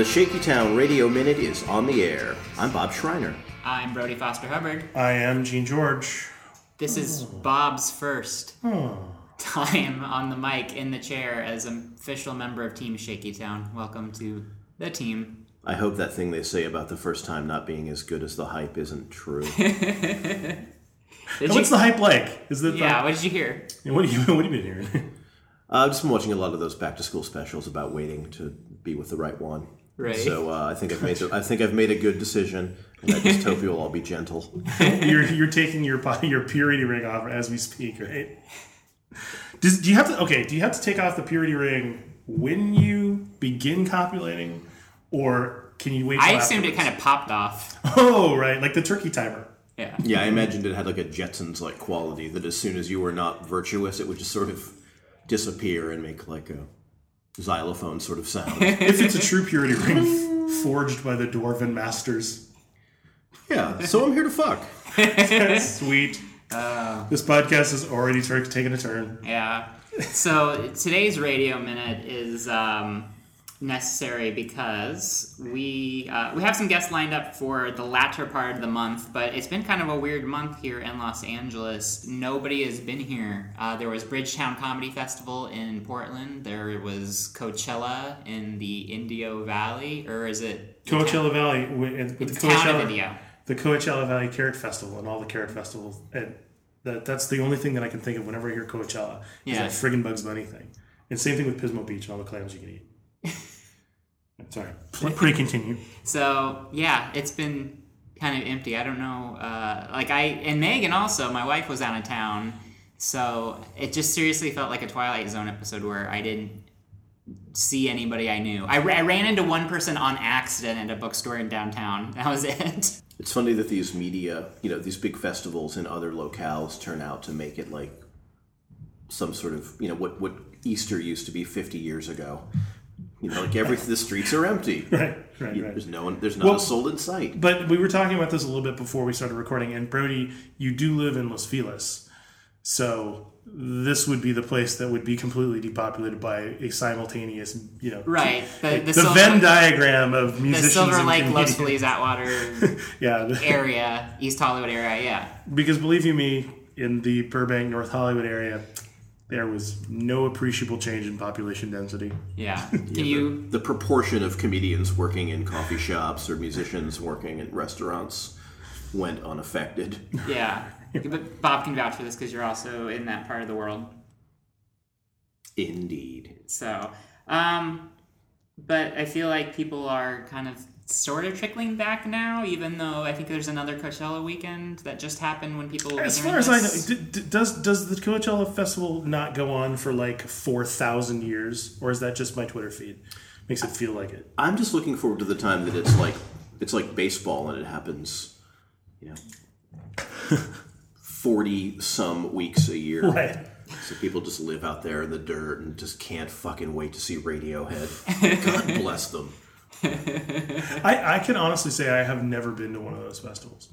The Shaky Town Radio Minute is on the air. I'm Bob Schreiner. I'm Brody Foster Hubbard. I am Gene George. This is Bob's first time on the mic in the chair as an official member of Team Shaky Town. Welcome to the team. I hope that thing they say about the first time not being as good as the hype isn't true. Did What's you, the hype like? Is that yeah, what did you hear? the, what do you what have you been hearing? Uh, I've just been watching a lot of those back to school specials about waiting to be with the right one. Right. So uh, I think I've made the, I think I've made a good decision, and I just hope you'll all be gentle. you're you're taking your your purity ring off as we speak, right? Does, do you have to okay? Do you have to take off the purity ring when you begin copulating, or can you wait? I till assumed it kind of popped off. Oh, right, like the turkey timer. Yeah. Yeah, I imagined it had like a Jetsons like quality that as soon as you were not virtuous, it would just sort of disappear and make like a xylophone sort of sound. If it's a true purity ring forged by the dwarven masters, yeah, so I'm here to fuck. sweet. Uh, This podcast has already tur- taken a turn. Yeah. So today's radio minute is um, necessary because we uh, we have some guests lined up for the latter part of the month, but it's been kind of a weird month here in Los Angeles. Nobody has been here. Uh, there was Bridgetown Comedy Festival in Portland. There was Coachella in the Indio Valley, or is it Coachella Valley with, with the It's town of Coachella, Indio. the Coachella Valley Carrot Festival and all the carrot festivals. And that that's the only thing that I can think of whenever I hear Coachella. Is Yeah. that friggin' Bugs Bunny thing. And same thing with Pismo Beach and all the clams you can eat. Sorry. Pl- Pray continue. So yeah, it's been kind of empty. I don't know. Uh, like I and Megan also, my wife was out of town, so it just seriously felt like a Twilight Zone episode where I didn't see anybody I knew. I, I ran into one person on accident at a bookstore in downtown. That was it. It's funny that these media, you know, these big festivals in other locales turn out to make it like some sort of, you know, what what Easter used to be 50 years ago. You know, like every the streets are empty. Right, right, You- right. There's no one. There's not Well- a soul in sight. But we were talking about this a little bit before we started recording. And Brody, you do live in Los Feliz. So this would be the place that would be completely depopulated by a simultaneous, you know, Right. The, the, the Silver, Venn diagram of musicians, the Silver Lake, Los. Feliz, Atwater Yeah, area, East Hollywood area. Yeah. because believe you me, in the Burbank, North Hollywood area, there was no appreciable change in population density. Yeah. Can you The proportion of comedians working in coffee shops or musicians working in restaurants went unaffected. Yeah. But Bob can vouch for this because you're also in that part of the world. Indeed. So, um, but I feel like people are kind of sort of trickling back now, even though I think there's another Coachella weekend that just happened when people. will As far as I know, d- d- does does the Coachella Festival not go on for like four thousand years, or is that just my Twitter feed? Makes it feel like it. I'm just looking forward to the time that it's like it's like baseball and it happens, you know, forty some weeks a year. Right. So people just live out there in the dirt and just can't fucking wait to see Radiohead. God bless them. I, I can honestly say I have never been to one of those festivals.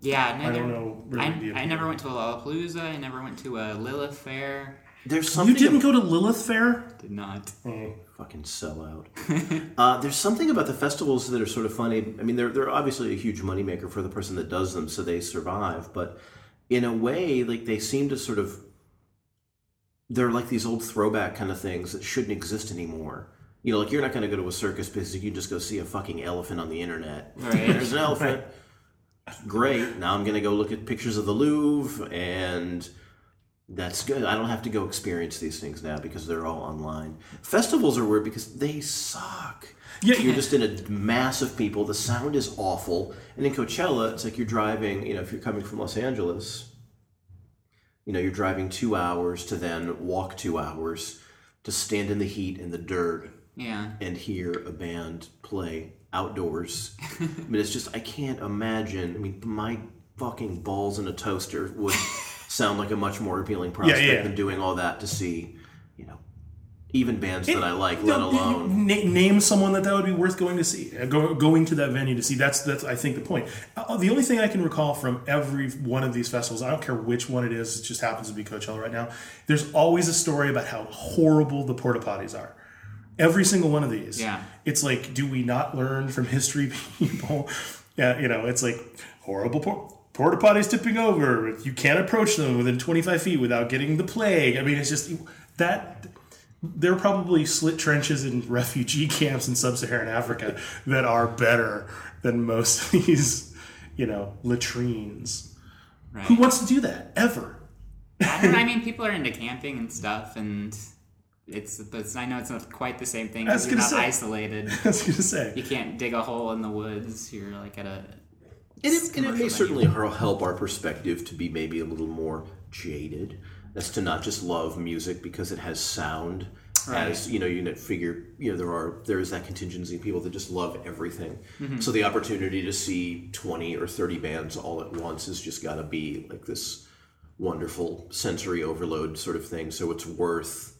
yeah, neither, I don't know really the I, I never went to a Lollapalooza. I never went to a Lilith Fair. There's something You didn't go to Lilith Fair? Did not. fucking sellout. uh, there's something about the festivals that are sort of funny. I mean, they're they're obviously a huge moneymaker for the person that does them, so they survive. But in a way, like they seem to sort of they're like these old throwback kind of things that shouldn't exist anymore. You know, like you're not going to go to a circus because you can just go see a fucking elephant on the internet. Right. There's an elephant. Great. Now I'm going to go look at pictures of the Louvre, and that's good. I don't have to go experience these things now because they're all online. Festivals are weird because they suck. Yeah. You're just in a mass of people. The sound is awful. And in Coachella, it's like you're driving, you know, if you're coming from Los Angeles, you know, you're driving two hours to then walk two hours to stand in the heat and the dirt Yeah. and hear a band play outdoors. I mean, it's just I can't imagine. I mean, my fucking balls in a toaster would sound like a much more appealing prospect yeah. than doing all that to see, you know, even bands that I like, let alone. na- name someone that that would be worth going to see, uh, go, going to that venue to see. That's that's I think the point. Uh, the only thing I can recall from every one of these festivals, I don't care which one it is, it just happens to be Coachella right now. There's always a story about how horrible the porta potties are. Every single one of these. Yeah. It's like, do we not learn from history people? yeah, you know, it's like horrible por- porta potties tipping over. You can't approach them within 25 feet without getting the plague. I mean, it's just that there are probably slit trenches in refugee camps in sub-Saharan Africa that are better than most of these, you know, latrines. Right. Who wants to do that ever? I, don't I mean, people are into camping and stuff, and it's. But I know it's not quite the same thing I was because you're not gonna say. isolated. I was gonna say. You can't dig a hole in the woods. You're like at a. And it, and it may commercial certainly help our perspective to be maybe a little more jaded. That's to not just love music because it has sound. Right. As you know, you can figure, you know, there are there is that contingency of people that just love everything. Mm-hmm. So the opportunity to see twenty or thirty bands all at once has just got to be like this wonderful sensory overload sort of thing. So it's worth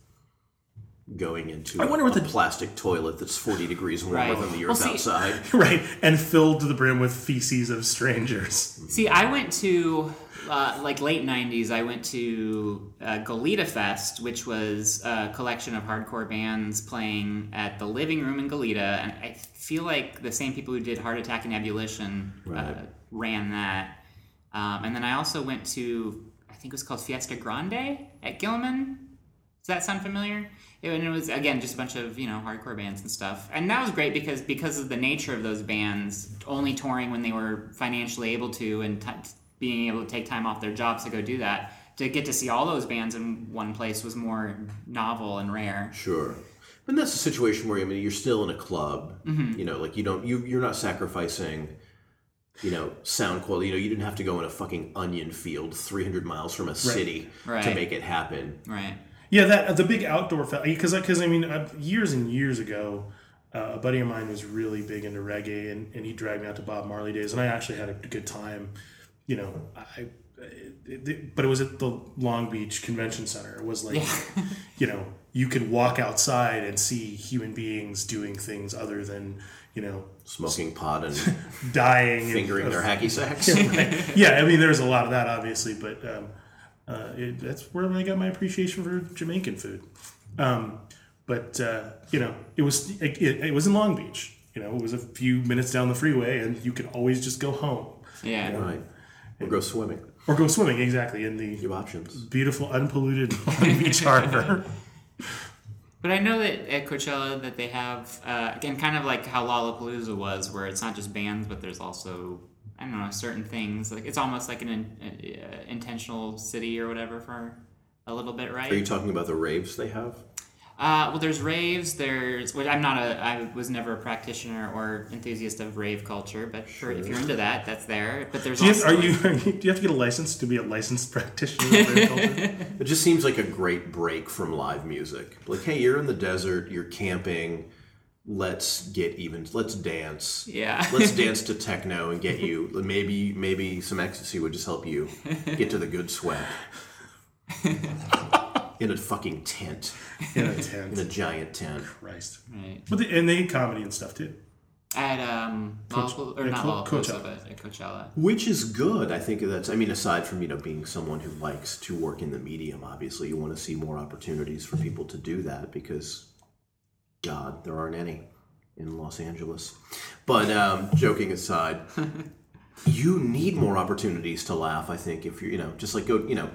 going into I wonder a, what a the- plastic toilet that's forty degrees warmer Right. than the Well, earth see- outside. Right, and filled to the brim with feces of strangers. See, I went to uh, like late '90s. I went to uh, Goleta Fest, which was a collection of hardcore bands playing at the Living Room in Goleta, and I feel like the same people who did Heart Attack and Ebullition uh, ran that. Um, and then I also went to I think it was called Fiesta Grande at Gilman. Does that sound familiar? It, and it was again just a bunch of you know hardcore bands and stuff, and that was great because because of the nature of those bands, only touring when they were financially able to, and t- being able to take time off their jobs to go do that. To get to see all those bands in one place was more novel and rare. Sure. But that's a situation where I mean you're still in a club. Mm-hmm. You know, like you don't you you're not sacrificing, you know, sound quality. You know, you didn't have to go in a fucking onion field 300 miles from a city to Right. make it happen. Right. Yeah, that the big outdoor because because I mean uh, years and years ago, uh, a buddy of mine was really big into reggae, and, and he dragged me out to Bob Marley days, and I actually had a good time. You know, I. It, it- but it was at the Long Beach Convention Center. It was like, you know, you could walk outside and see human beings doing things other than, you know, Smoking pot and dying, and- fingering their hacky sacks. yeah, I mean, there's a lot of that, obviously, but um, uh, it, that's where I got my appreciation for Jamaican food. Um, but uh, you know, it was it, it, it was in Long Beach. You know, it was a few minutes down the freeway, and you could always just go home Yeah. right. Or go swimming. or go swimming. Exactly in the You have options. beautiful, unpolluted Long Beach harbor. But I know that at Coachella that they have uh, again kind of like how Lollapalooza was, where it's not just bands, but there's also I don't know certain things. Like it's almost like an in, uh, intentional city or whatever for a little bit, right? Are you talking about the raves they have? Uh, well, there's raves. There's well, I'm not a I was never a practitioner or enthusiast of rave culture, but for, if you're into that, that's there. But there's Do you, also are you, are you? Do you have to get a license to be a licensed practitioner? of rave culture? It just seems like a great break from live music. Like, hey, you're in the desert, you're camping. Let's get even. Let's dance. yeah. Let's dance to techno and get you. Maybe maybe some ecstasy would just help you get to the good sweat. In a fucking tent, in a tent in a giant tent. Christ. right. But the, and they eat comedy and stuff too. At um, Lollapalooza, or at not Co- Lollapalooza, Coachella. but at Coachella. Which is good. I think that's. I mean, aside from you know being someone who likes to work in the medium, obviously you want to see more opportunities for people to do that because, God, there aren't any in Los Angeles. But um, joking aside, you need more opportunities to laugh. I think if you're, you know just like go you know.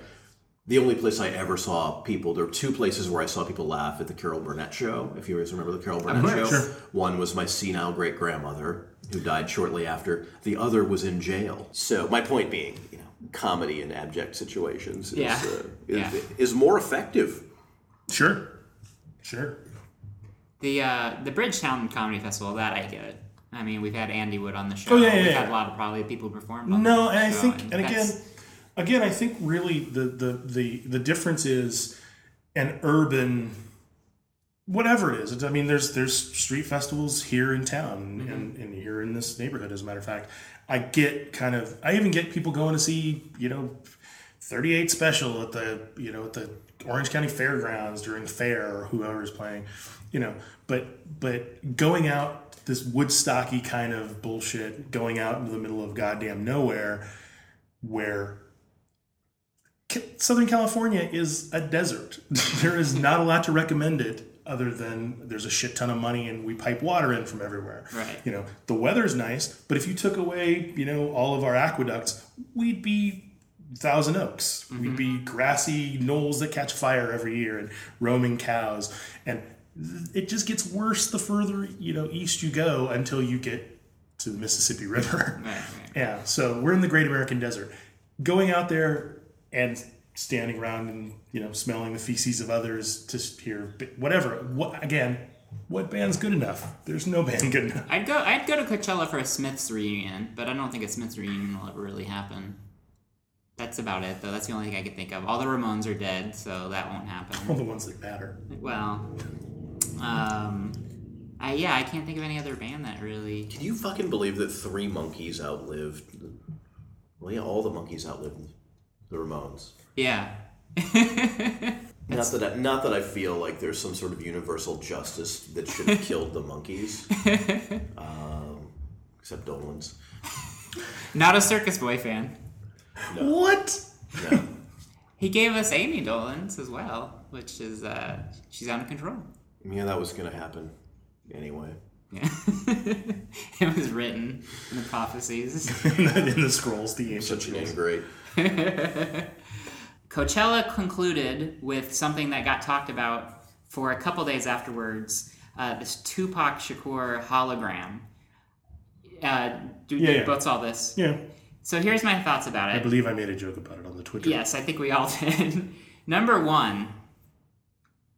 The only place I ever saw people, there were two places where I saw people laugh at the Carol Burnett show. If you guys remember the Carol Burnett course. show, Sure. one was my senile great grandmother who died shortly after. The other was in jail. So my point being, you know, comedy in abject situations is, Yeah. uh, is, Yeah. is more effective. Sure. Sure. The uh, the Bridgetown Comedy Festival that I get. I mean, we've had Andy Wood on the show. Oh, yeah, yeah, we've yeah. had a lot of probably people who performed. On No, and I think, and again, again, I think really the the the the difference is an urban, whatever it is. I mean, there's there's street festivals here in town and, and here in this neighborhood. As a matter of fact, I get kind of, I even get people going to see, you know, 38 special at the you know at the Orange County Fairgrounds during the fair or whoever is playing, you know. But but going out this Woodstocky kind of bullshit, going out into the middle of goddamn nowhere, where Southern California is a desert. there is not a lot to recommend it other than there's a shit ton of money and we pipe water in from everywhere. Right. You know, the weather's nice, but if you took away, you know, all of our aqueducts, we'd be Thousand Oaks. We'd mm-hmm. be grassy knolls that catch fire every year and roaming cows. And it just gets worse the further, you know, east you go until you get to the Mississippi River. Yeah, so we're in the Great American Desert. Going out there and standing around and you know smelling the feces of others to hear whatever. What again? What band's good enough? There's no band good enough. I'd go. I'd go to Coachella for a Smiths reunion, but I don't think a Smiths reunion will ever really happen. That's about it, though. That's the only thing I could think of. All the Ramones are dead, so that won't happen. All the ones that matter. Well, um, I yeah, I can't think of any other band that really. Can you fucking believe that three Monkees outlived? Well, yeah, all the Monkees outlived the Ramones. Yeah. Not that I, not that I feel like there's some sort of universal justice that should have killed the Monkees, um, except Dolenz. Not a Circus Boy fan. What? No. He gave us Ami Dolenz as well, which is uh, she's out of control. Yeah, that was gonna happen anyway. Yeah. it was written in the prophecies. in the scrolls, the ancient Such an scrolls. ingrate. Coachella concluded with something that got talked about for a couple days afterwards. Uh, this Tupac Shakur hologram. Uh, do Yeah, you yeah. both saw this? Yeah, So here's my thoughts about it. I believe I made a joke about it on the Twitter. Yes, I think we all did. Number one,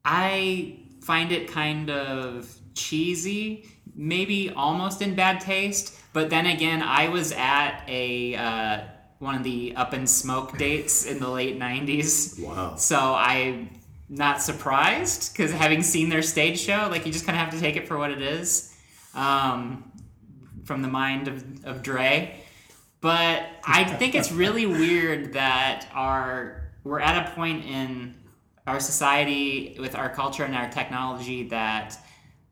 I find it kind of cheesy, maybe almost in bad taste. But then again, I was at a uh, one of the Up in Smoke dates in the late '90s, Wow. so I'm not surprised because having seen their stage show, like you just kind of have to take it for what it is, um, from the mind of, of Dre. But I think it's really weird that our we're at a point in our society with our culture and our technology that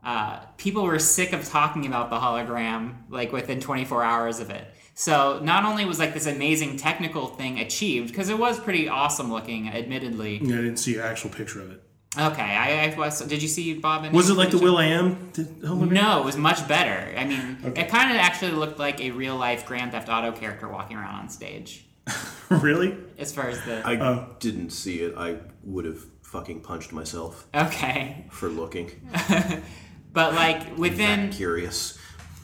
uh, people were sick of talking about the hologram like within 24 hours of it. So not only was like this amazing technical thing achieved because it was pretty awesome looking, admittedly. Yeah, I didn't see an actual picture of it. Okay, I, I was. Did you see Bob? any Was it like the? Will I Am? Did, oh, No, it was much better. I mean, Okay. it kind of actually looked like a real life Grand Theft Auto character walking around on stage. really? As far as the I Oh. didn't see it. I would have fucking punched myself okay, for looking. but like That within curious.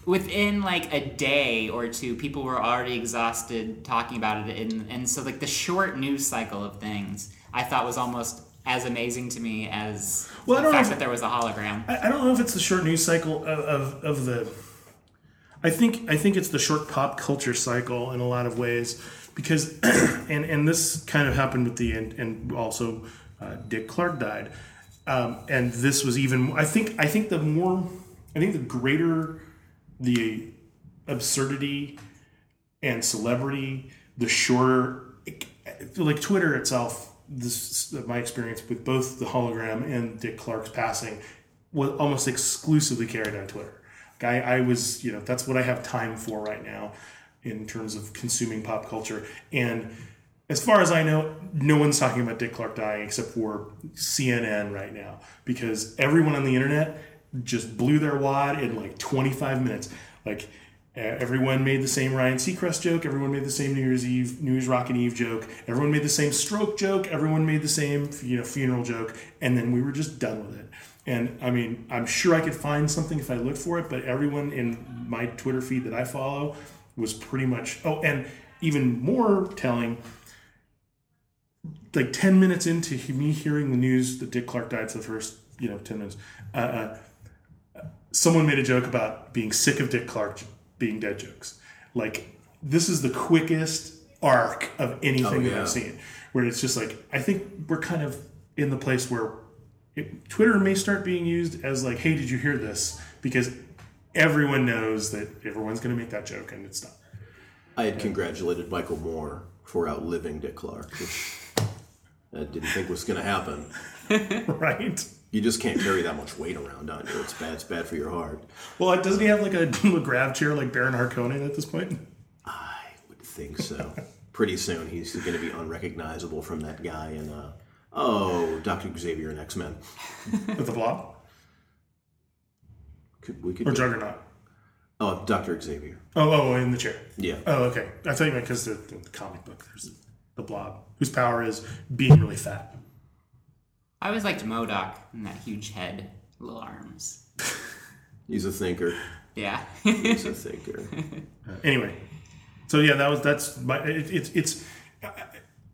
within like a day or two, people were already exhausted talking about it, and and so like the short news cycle of things, I thought was almost as amazing to me as Well, I the don't know fact if- that there was a hologram. I, I don't know if it's the short news cycle of, of, of the. I think I think it's the short pop culture cycle in a lot of ways because, and and this kind of happened with the and, and also uh, Dick Clark died, um, and this was even. I think I think the more I think the greater the absurdity and celebrity, the shorter like Twitter itself. This my experience with both the hologram and Dick Clark's passing was almost exclusively carried on Twitter. I, I was, you know, that's what I have time for right now in terms of consuming pop culture. And as far as I know, no one's talking about Dick Clark dying except for CNN right now because everyone on the internet just blew their wad in like 25 minutes. Like everyone made the same Ryan Seacrest joke. Everyone made the same New Year's Eve, New Year's Rockin' Eve joke. Everyone made the same stroke joke. Everyone made the same, you know, funeral joke. And then we were just done with it. And I mean, I'm sure I could find something if I looked for it, but everyone in my Twitter feed that I follow was pretty much. Oh, and even more telling, like 10 minutes into me hearing the news that Dick Clark died for the first, you know, 10 minutes, uh, uh, someone made a joke about being sick of Dick Clark being dead jokes. Like, this is the quickest arc of anything Oh, that. I've seen, where it's just like, I think we're kind of in the place where it, Twitter may start being used as like, hey, did you hear this? Because everyone knows that everyone's going to make that joke and it's not. I had congratulated Michael Moore for outliving Dick Clark, which I didn't think was going to happen. right? You just can't carry that much weight around on you. It's bad. It's bad for your heart. Well, doesn't he have like a grab chair like Baron Harkonnen at this point? I would think so. Pretty soon, he's going to be unrecognizable from that guy in, uh, oh, Doctor Xavier and X Men. With the blob? Could, we could. or go- Juggernaut? oh, Doctor Xavier. Oh, oh, oh, in the chair. Yeah. Oh, okay. I thought you meant because the, the comic book, there's the blob, whose power is being really fat. I always liked MODOK and that huge head, little arms. He's a thinker. Yeah. He's a thinker. Uh, anyway, so yeah, that was that's my it, it's it's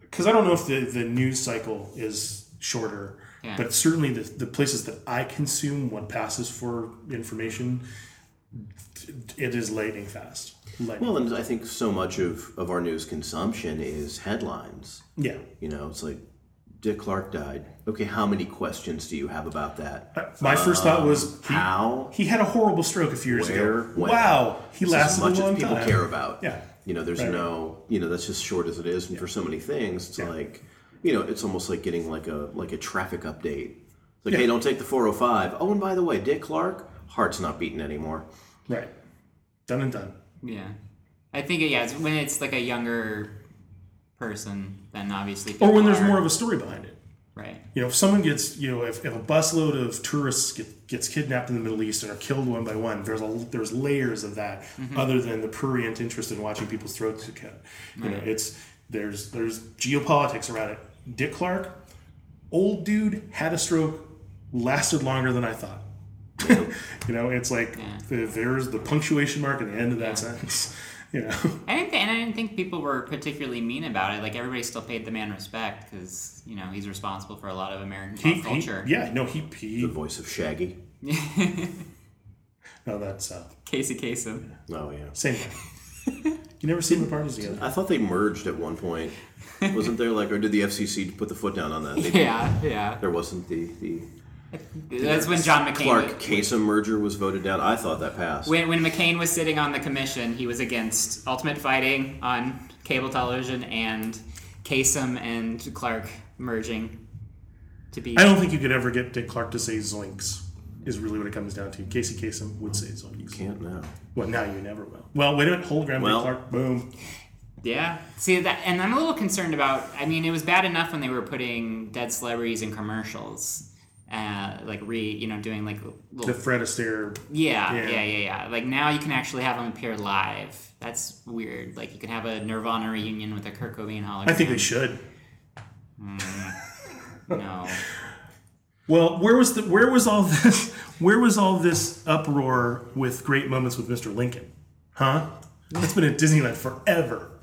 because I don't know if the the news cycle is shorter, Yeah. but certainly the the places that I consume what passes for information, it is lightning fast. Lightning. Well, and I think so much of, of our news consumption is headlines. yeah. You know, it's like Dick Clark died. Okay, how many questions do you have about that? My first thought was um, he, How? he had a horrible stroke a few years Where? ago. When? Wow, he It's as lasted much a long as people time. care about. Yeah. You know, there's Right. no, you know, that's just short as it is, and for so many things, it's like, you know, it's almost like getting like a like a traffic update. It's like, Yeah. hey, don't take the 405. Oh, and by the way, Dick Clark, heart's not beating anymore. Right. Done and done. yeah. I think yeah, it's when it's like a younger person, then obviously. Or when people there's more of a story behind it. right. You know, if someone gets, you know, if, if a busload of tourists get, gets kidnapped in the Middle East and are killed one by one, there's a there's layers of that, Mm-hmm. other than the prurient interest in watching people's throats get cut. You know, it's there's there's geopolitics around it. Dick Clark, old dude, had a stroke, lasted longer than I thought. you know, it's like Yeah. the, there's the punctuation mark at the end of that sentence. You know, I didn't, and I didn't think people were particularly mean about it. Like everybody still paid the man respect because you know he's responsible for a lot of American he, pop he culture. yeah, no, he The voice of Shaggy. No, that's uh, Casey Kasem. Oh yeah. same guy. You never seen the parties together. I thought they merged at one point. Wasn't there like, or did the FCC put the foot down on that? They, Yeah, yeah. There wasn't the the That's when John McCain. Clark was- Kasem merger was voted down. I thought that passed. when, when McCain was sitting on the commission, he was against Ultimate Fighting on cable television and Kasem and Clark merging to be. I don't think you could ever get Dick Clark to say zoinks. Is really what it comes down to. Casey Kasem would say it's on you. Can't now. Well, now you never will. Well, wait a minute. Hologram Well- Clark. Boom. Yeah. See that, and I'm a little concerned about. I mean, it was bad enough when they were putting dead celebrities in commercials, uh, like re, you know, doing like The. Fred Astaire. Yeah, Yeah. yeah, yeah, yeah. Like now you can actually have them appear live. That's weird. Like you can have a Nirvana reunion with a Kurt Cobain hologram. I think they should. No. Well, where was the where was all this where was all this uproar with great moments with Mr. Lincoln? Huh? That's been at Disneyland forever.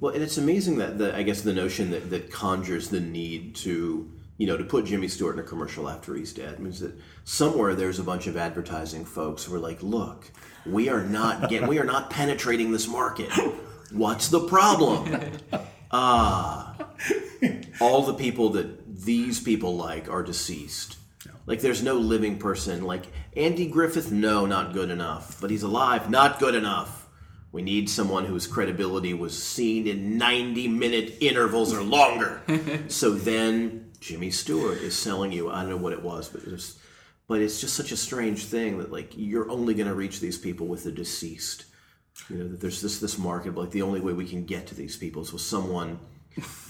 Well, and it's amazing that the I guess the notion that, that conjures the need to you know to put Jimmy Stewart in a commercial after he's dead means that somewhere there's a bunch of advertising folks who are like, look, we are not get we are not penetrating this market. What's the problem? Ah, all the people that these people like are deceased. Like there's no living person. Like Andy Griffith, no, not good enough. But he's alive, not good enough. We need someone whose credibility was seen in 90 minute intervals or longer. so then Jimmy Stewart is selling you. I don't know what it was, but it was, but it's just such a strange thing that like you're only going to reach these people with the deceased. You know that there's this this market. Like the only way we can get to these people is with someone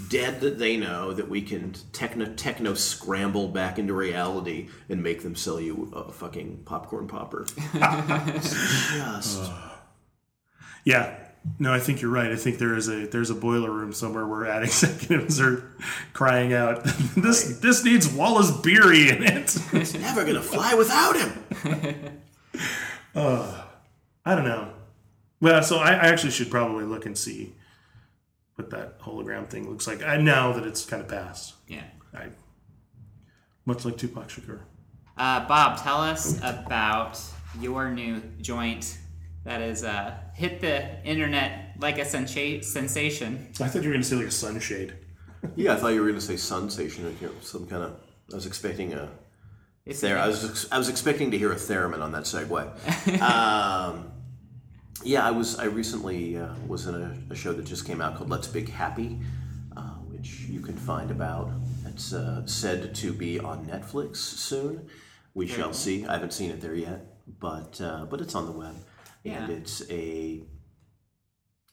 dead that they know that we can techno techno scramble back into reality and make them sell you a fucking popcorn popper. It's just Yeah. No, I think you're right. I think there is a there's a boiler room somewhere where ad executives are crying out, "This this needs Wallace Beery in it." it's never gonna fly without him. Uh, I don't know. Well, so I, I actually should probably look and see what that hologram thing looks like. I know that it's kind of past. Yeah. I much like Tupac Shakur. Uh, Bob, tell us about your new joint that has uh, hit the internet like a sensa- sensation. I thought you were going to say like a sunshade. Yeah, I thought you were gonna say sensation or you know, some kind of. I was expecting a. It's There, I was I was expecting to hear a theremin on that segue. um, yeah, I was. I recently uh, was in a, a show that just came out called Let's Big Happy, uh, which you can find about. It's uh, said to be on Netflix soon. We shall see. I haven't seen it there yet, but uh, but it's on the web, and it's a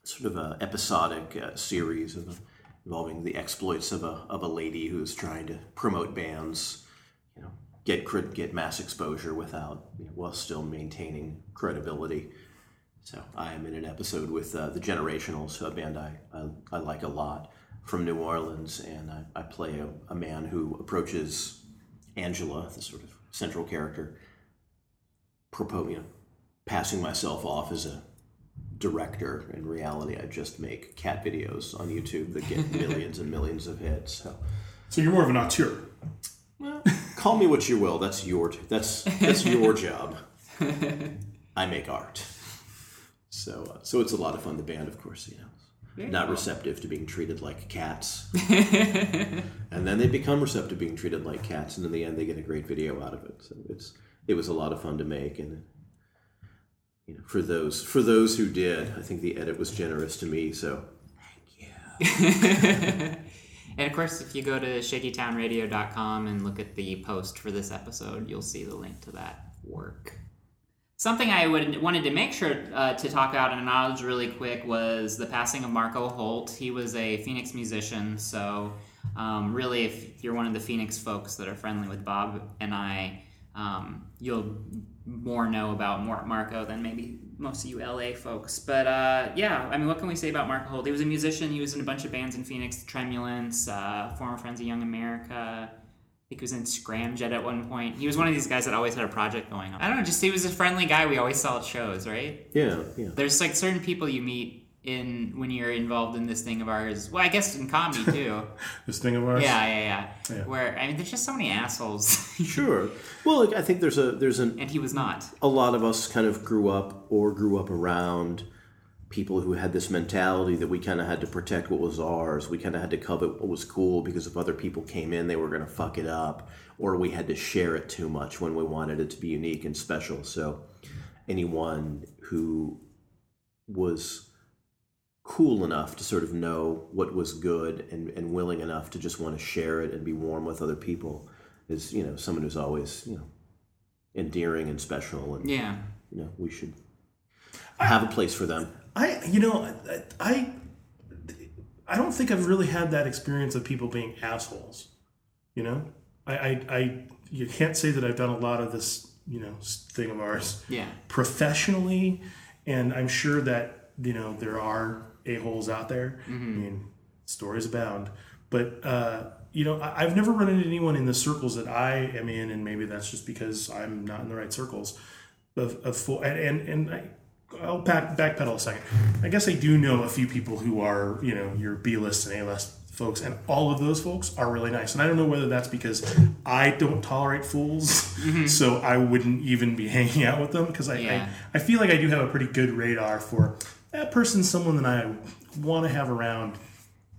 sort of a episodic uh, series of involving the exploits of a of a lady who's trying to promote bands, you know, get get mass exposure without you know, while still maintaining credibility. So I am in an episode with uh, the Generationals, a band I, I, I like a lot from New Orleans, and I, I play a, a man who approaches Angela, the sort of central character, propose, you know, passing myself off as a director. In reality, I just make cat videos on YouTube that get millions and millions of hits. So, So you're more of an auteur. call me what you will. That's your that's that's your job. I make art. So, uh, so it's a lot of fun. The band, of course, you know, Very not cool. receptive to being treated like cats, and then they become receptive to being treated like cats, and in the end, they get a great video out of it. So it's it was a lot of fun to make, and you know, for those for those who did, I think the edit was generous to me. So thank you. And of course, if you go to shakytownradio.com and look at the post for this episode, you'll see the link to that work. Something I would wanted to make sure uh, to talk about and acknowledge really quick was the passing of Marco Holt. He was a Phoenix musician, so um, really, if you're one of the Phoenix folks that are friendly with Bob and I, um, you'll more know about Mar- Marco than maybe most of you LA folks. But uh, yeah, I mean, what can we say about Marco Holt? He was a musician. He was in a bunch of bands in Phoenix, Tremulance, uh, former Friends of Young America. I think he was in Scramjet at one point. He was one of these guys that always had a project going on. I don't know, just he was a friendly guy we always saw at shows, right? yeah, yeah. There's like certain people you meet in when you're involved in this thing of ours. Well, I guess in comedy too. This thing of ours. yeah, yeah, yeah, Yeah. Where I mean, there's just so many assholes, Sure. Well, like, I think there's a there's an and he was not. a lot of us kind of grew up or grew up around people who had this mentality that we kind of had to protect what was ours. We kind of had to covet what was cool because if other people came in, they were going to fuck it up, or we had to share it too much when we wanted it to be unique and special. So, anyone who was cool enough to sort of know what was good and, and willing enough to just want to share it and be warm with other people is, you know, someone who's always, you know, endearing and special and Yeah. you know we should have a place for them I, you know, I, I, don't think I've really had that experience of people being assholes. You know, I, I, I you can't say that I've done a lot of this, you know, thing of ours Yeah. professionally, and I'm sure that you know there are a holes out there. I mean, stories abound, but uh, you know, I, I've never run into anyone in the circles that I am in, and maybe that's just because I'm not in the right circles of, of full and and, and I, I'll back backpedal a second. I guess I do know a few people who are you know your B list and A list folks, and all of those folks are really nice. And I don't know whether that's because I don't tolerate fools, mm-hmm. so I wouldn't even be hanging out with them because I, Yeah. I I feel like I do have a pretty good radar for that person, someone that I want to have around.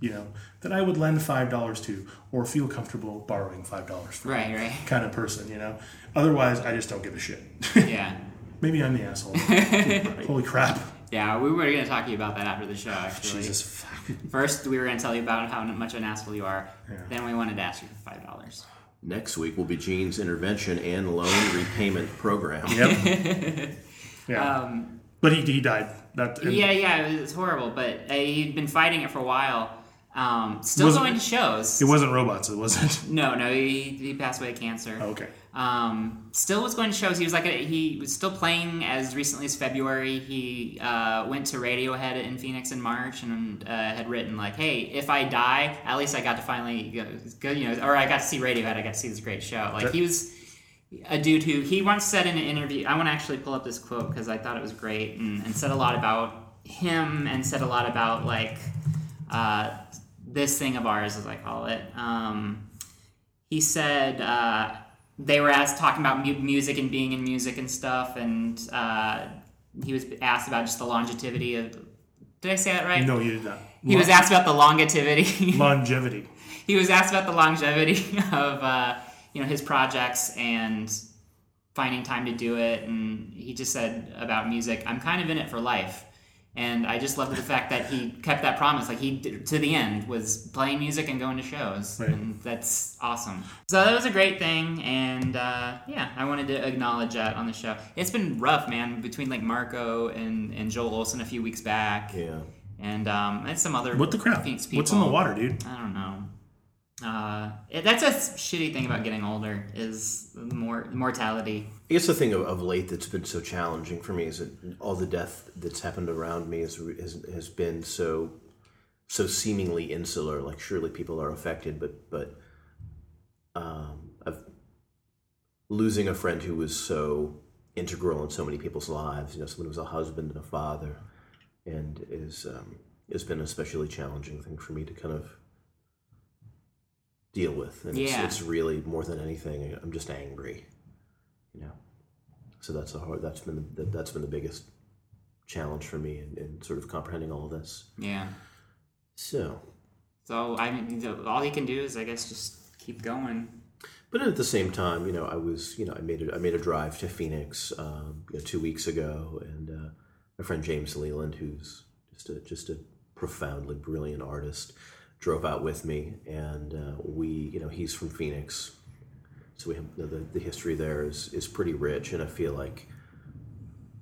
You know that I would lend five dollars to, or feel comfortable borrowing five dollars from Right. Right. kind of person, you know. Otherwise, I just don't give a shit. Yeah. Maybe I'm the asshole. Holy crap! Yeah. We were going to talk to you about that after the show. Actually, Jesus, fuck. first we were going to tell you about how much of an asshole you are. Yeah. Then we wanted to ask you for five dollars. next week will be gene's intervention and loan repayment program Yep. Yeah. Um, but he, he died. That and yeah, yeah, it was horrible, but uh, he'd been fighting it for a while. Um, still going to shows. It wasn't robots. It wasn't. no, no, he, he passed away of cancer. Oh, okay. Um, still was going to shows. He was like a, he was still playing as recently as February. He uh, went to Radiohead in Phoenix in March and uh, had written like, "Hey, if I die, at least I got to finally go, go, you know, or I got to see Radiohead. I got to see this great show." Like he was a dude who he once said in an interview. I want to actually pull up this quote because I thought it was great and, and said a lot about him and said a lot about like uh, this thing of ours, as I call it. Um, he said uh, they were asked talking about mu- music and being in music and stuff, and uh, he was asked about just the longevity of. Did I say that right? No, you did not. He was asked about the longevity. longevity. he was asked about the longevity of uh, you know his projects and finding time to do it, and he just said about music, "I'm kind of in it for life." And I just loved the fact that he kept that promise. Like he, to the end, was playing music and going to shows, Right. and that's awesome. So that was a great thing, and uh, yeah, I wanted to acknowledge that on the show. It's been rough, man, between like Marco and, and Joel Olson a few weeks back, yeah and um, and some other What the crap? What's in the water, dude? I don't know. Uh, that's a shitty thing about getting older is more mortality. I guess the thing of, of late that's been so challenging for me is that all the death that's happened around me has, has been so so seemingly insular. Like surely people are affected, but but um, I've losing a friend who was so integral in so many people's lives. You know, someone who was a husband and a father, and is um, has been an especially challenging thing for me to kind of deal with. And Yeah. it's, it's really more than anything. I'm just angry you know so that's a hard that's been the, that's been the biggest challenge for me in, in sort of comprehending all of this Yeah. so So I mean, all you can do is, I guess, just keep going. but at the same time you know i was you know i made a, i made a drive to phoenix um, you know, two weeks ago and uh, my friend james leland who's just a just a profoundly brilliant artist drove out with me and uh, we you know he's from phoenix so we have the, the, the history there is, is pretty rich and i feel like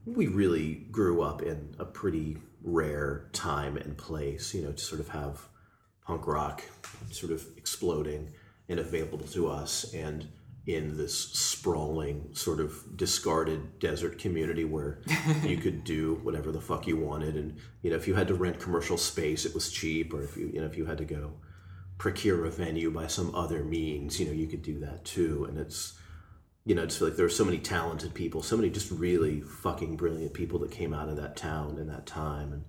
we really grew up in a pretty rare time and place you know to sort of have punk rock sort of exploding and available to us and in this sprawling sort of discarded desert community where you could do whatever the fuck you wanted. And you know if you had to rent commercial space it was cheap. Or if you you know if you had to go procure a venue by some other means you know you could do that too. And it's you know it's like there are so many talented people so many just really fucking brilliant people that came out of that town in that time. And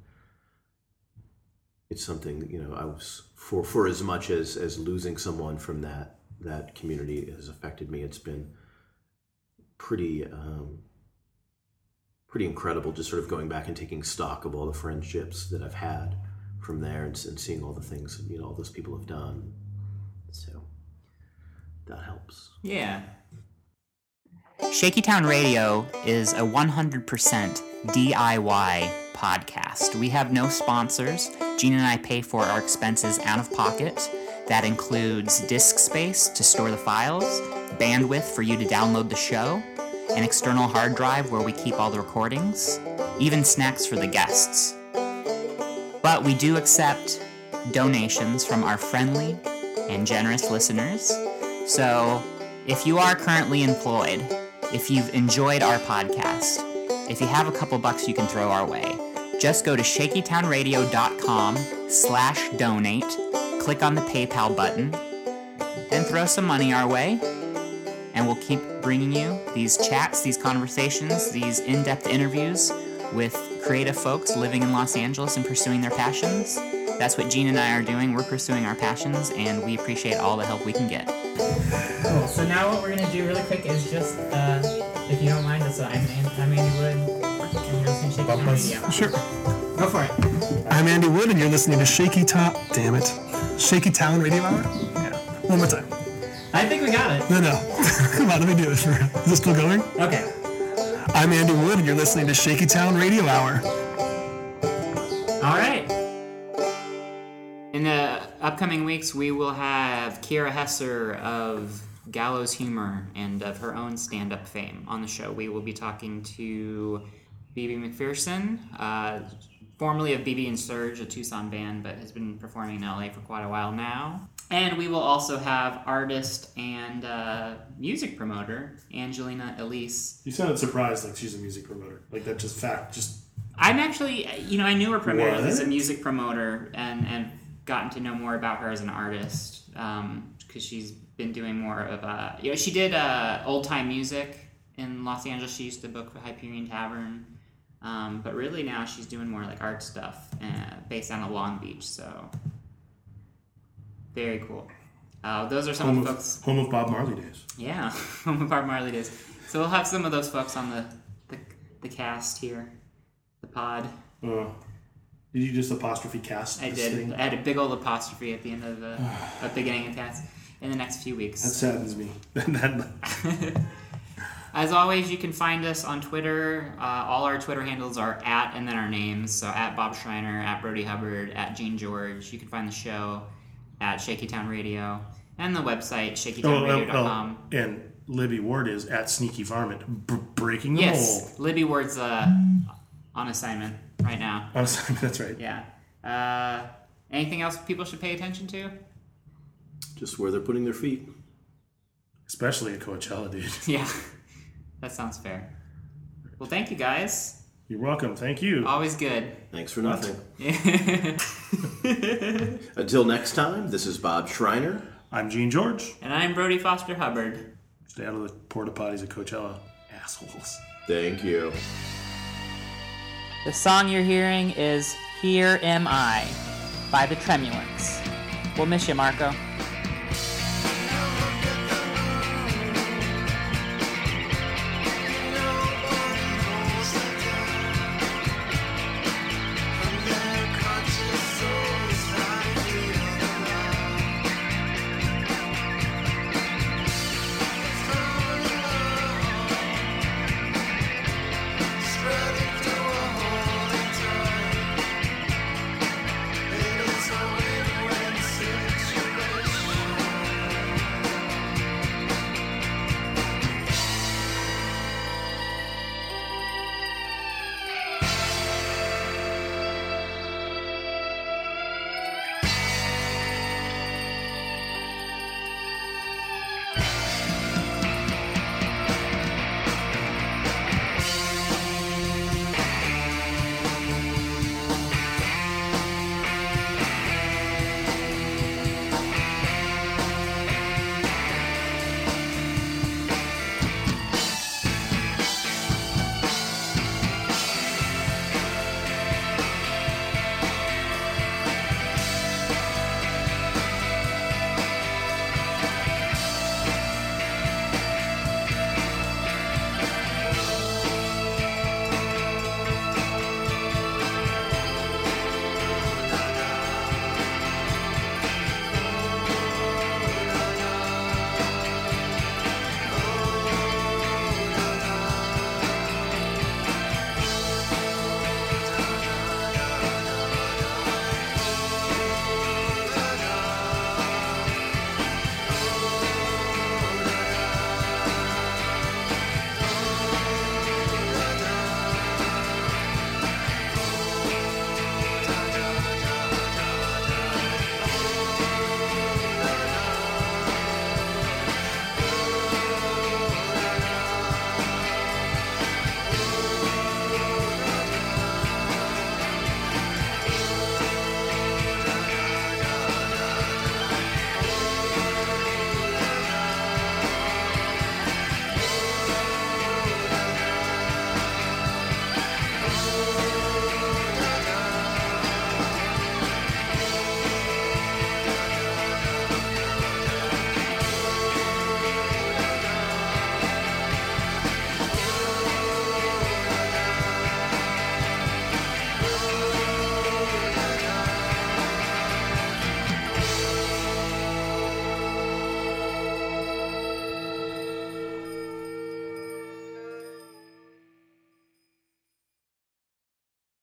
it's something you know i was for for as much as as losing someone from that that community has affected me it's been pretty um pretty incredible just sort of going back and taking stock of all the friendships that i've had from there and, and seeing all the things you know all those people have done so that helps Yeah. Shaky Town Radio is a 100% DIY podcast. We have no sponsors. Gene and I pay for our expenses out of pocket. That includes disk space to store the files, bandwidth for you to download the show, an external hard drive where we keep all the recordings, even snacks for the guests. But we do accept donations from our friendly and generous listeners. So, if you are currently employed, if you've enjoyed our podcast, if you have a couple bucks you can throw our way, just go to shakytownradio.com slash donate, click on the PayPal button, and throw some money our way. And we'll keep bringing you these chats, these conversations, these in-depth interviews with creative folks living in Los Angeles and pursuing their passions. That's what Gene and I are doing. We're pursuing our passions, and we appreciate all the help we can get. Cool. So now what we're gonna do really quick is just, uh, if you don't mind, that's what I'm, I'm Andy Wood, and you're listening to Shaky Town Radio. Sure. Go for it. I'm Andy Wood, and you're listening to Shaky Town. Damn it, Shaky Town Radio Hour. Yeah. One more time. I think we got it. No, no. Come on, let me do it. For, is this still going? Okay. I'm Andy Wood, and you're listening to Shaky Town Radio Hour. All right. In the upcoming weeks, we will have Kira Hesser of Gallows Humor and of her own stand up fame on the show. We will be talking to BB McPherson, uh, formerly of BB and Surge, a Tucson band, but has been performing in LA for quite a while now. And we will also have artist and uh, music promoter Angelina Elise You sounded surprised, like she's a music promoter. Like that, just fact. Just I'm actually, you know, I knew her primarily as a music promoter and and gotten to know more about her as an artist because she's been doing more of uh, you know, she did uh, old time music in Los Angeles. She used to book for Hyperion Tavern, um, but really now she's doing more like art stuff uh, based out of Long Beach. So very cool. Uh, those are some home of the of, folks. home of Bob Marley days. Yeah, home of Bob Marley days. So we'll have some of those folks on the the, the cast here, the pod. Uh, did you just apostrophe cast? I did. Thing? I had a big old apostrophe at the end of the, the beginning of the cast in the next few weeks. That saddens me. As always, you can find us on Twitter. Uh, all our Twitter handles are at and then our names. So at Bob Schreiner, at Brody Hubbard, at Gene George. You can find the show at Shaky Town Radio and the website oh, oh, shakytownradio.com. oh, and Libby Ward is at Sneaky Varmint, b- breaking the Yes, mold. Libby Ward's uh, on assignment right now. Honestly, that's right. Yeah. Uh, anything else people should pay attention to? Just where they're putting their feet. Especially at Coachella, dude. Yeah, that sounds fair. Well, thank you guys. You're welcome. Thank you. Always good. Thanks for nothing. Until next time, this is Bob Schreiner. I'm Gene George. and I'm Brody Foster Hubbard. Stay out of the porta potties at Coachella. Assholes. Thank you. The song you're hearing is Here Am I by the Tremulants. We'll miss you, Marco.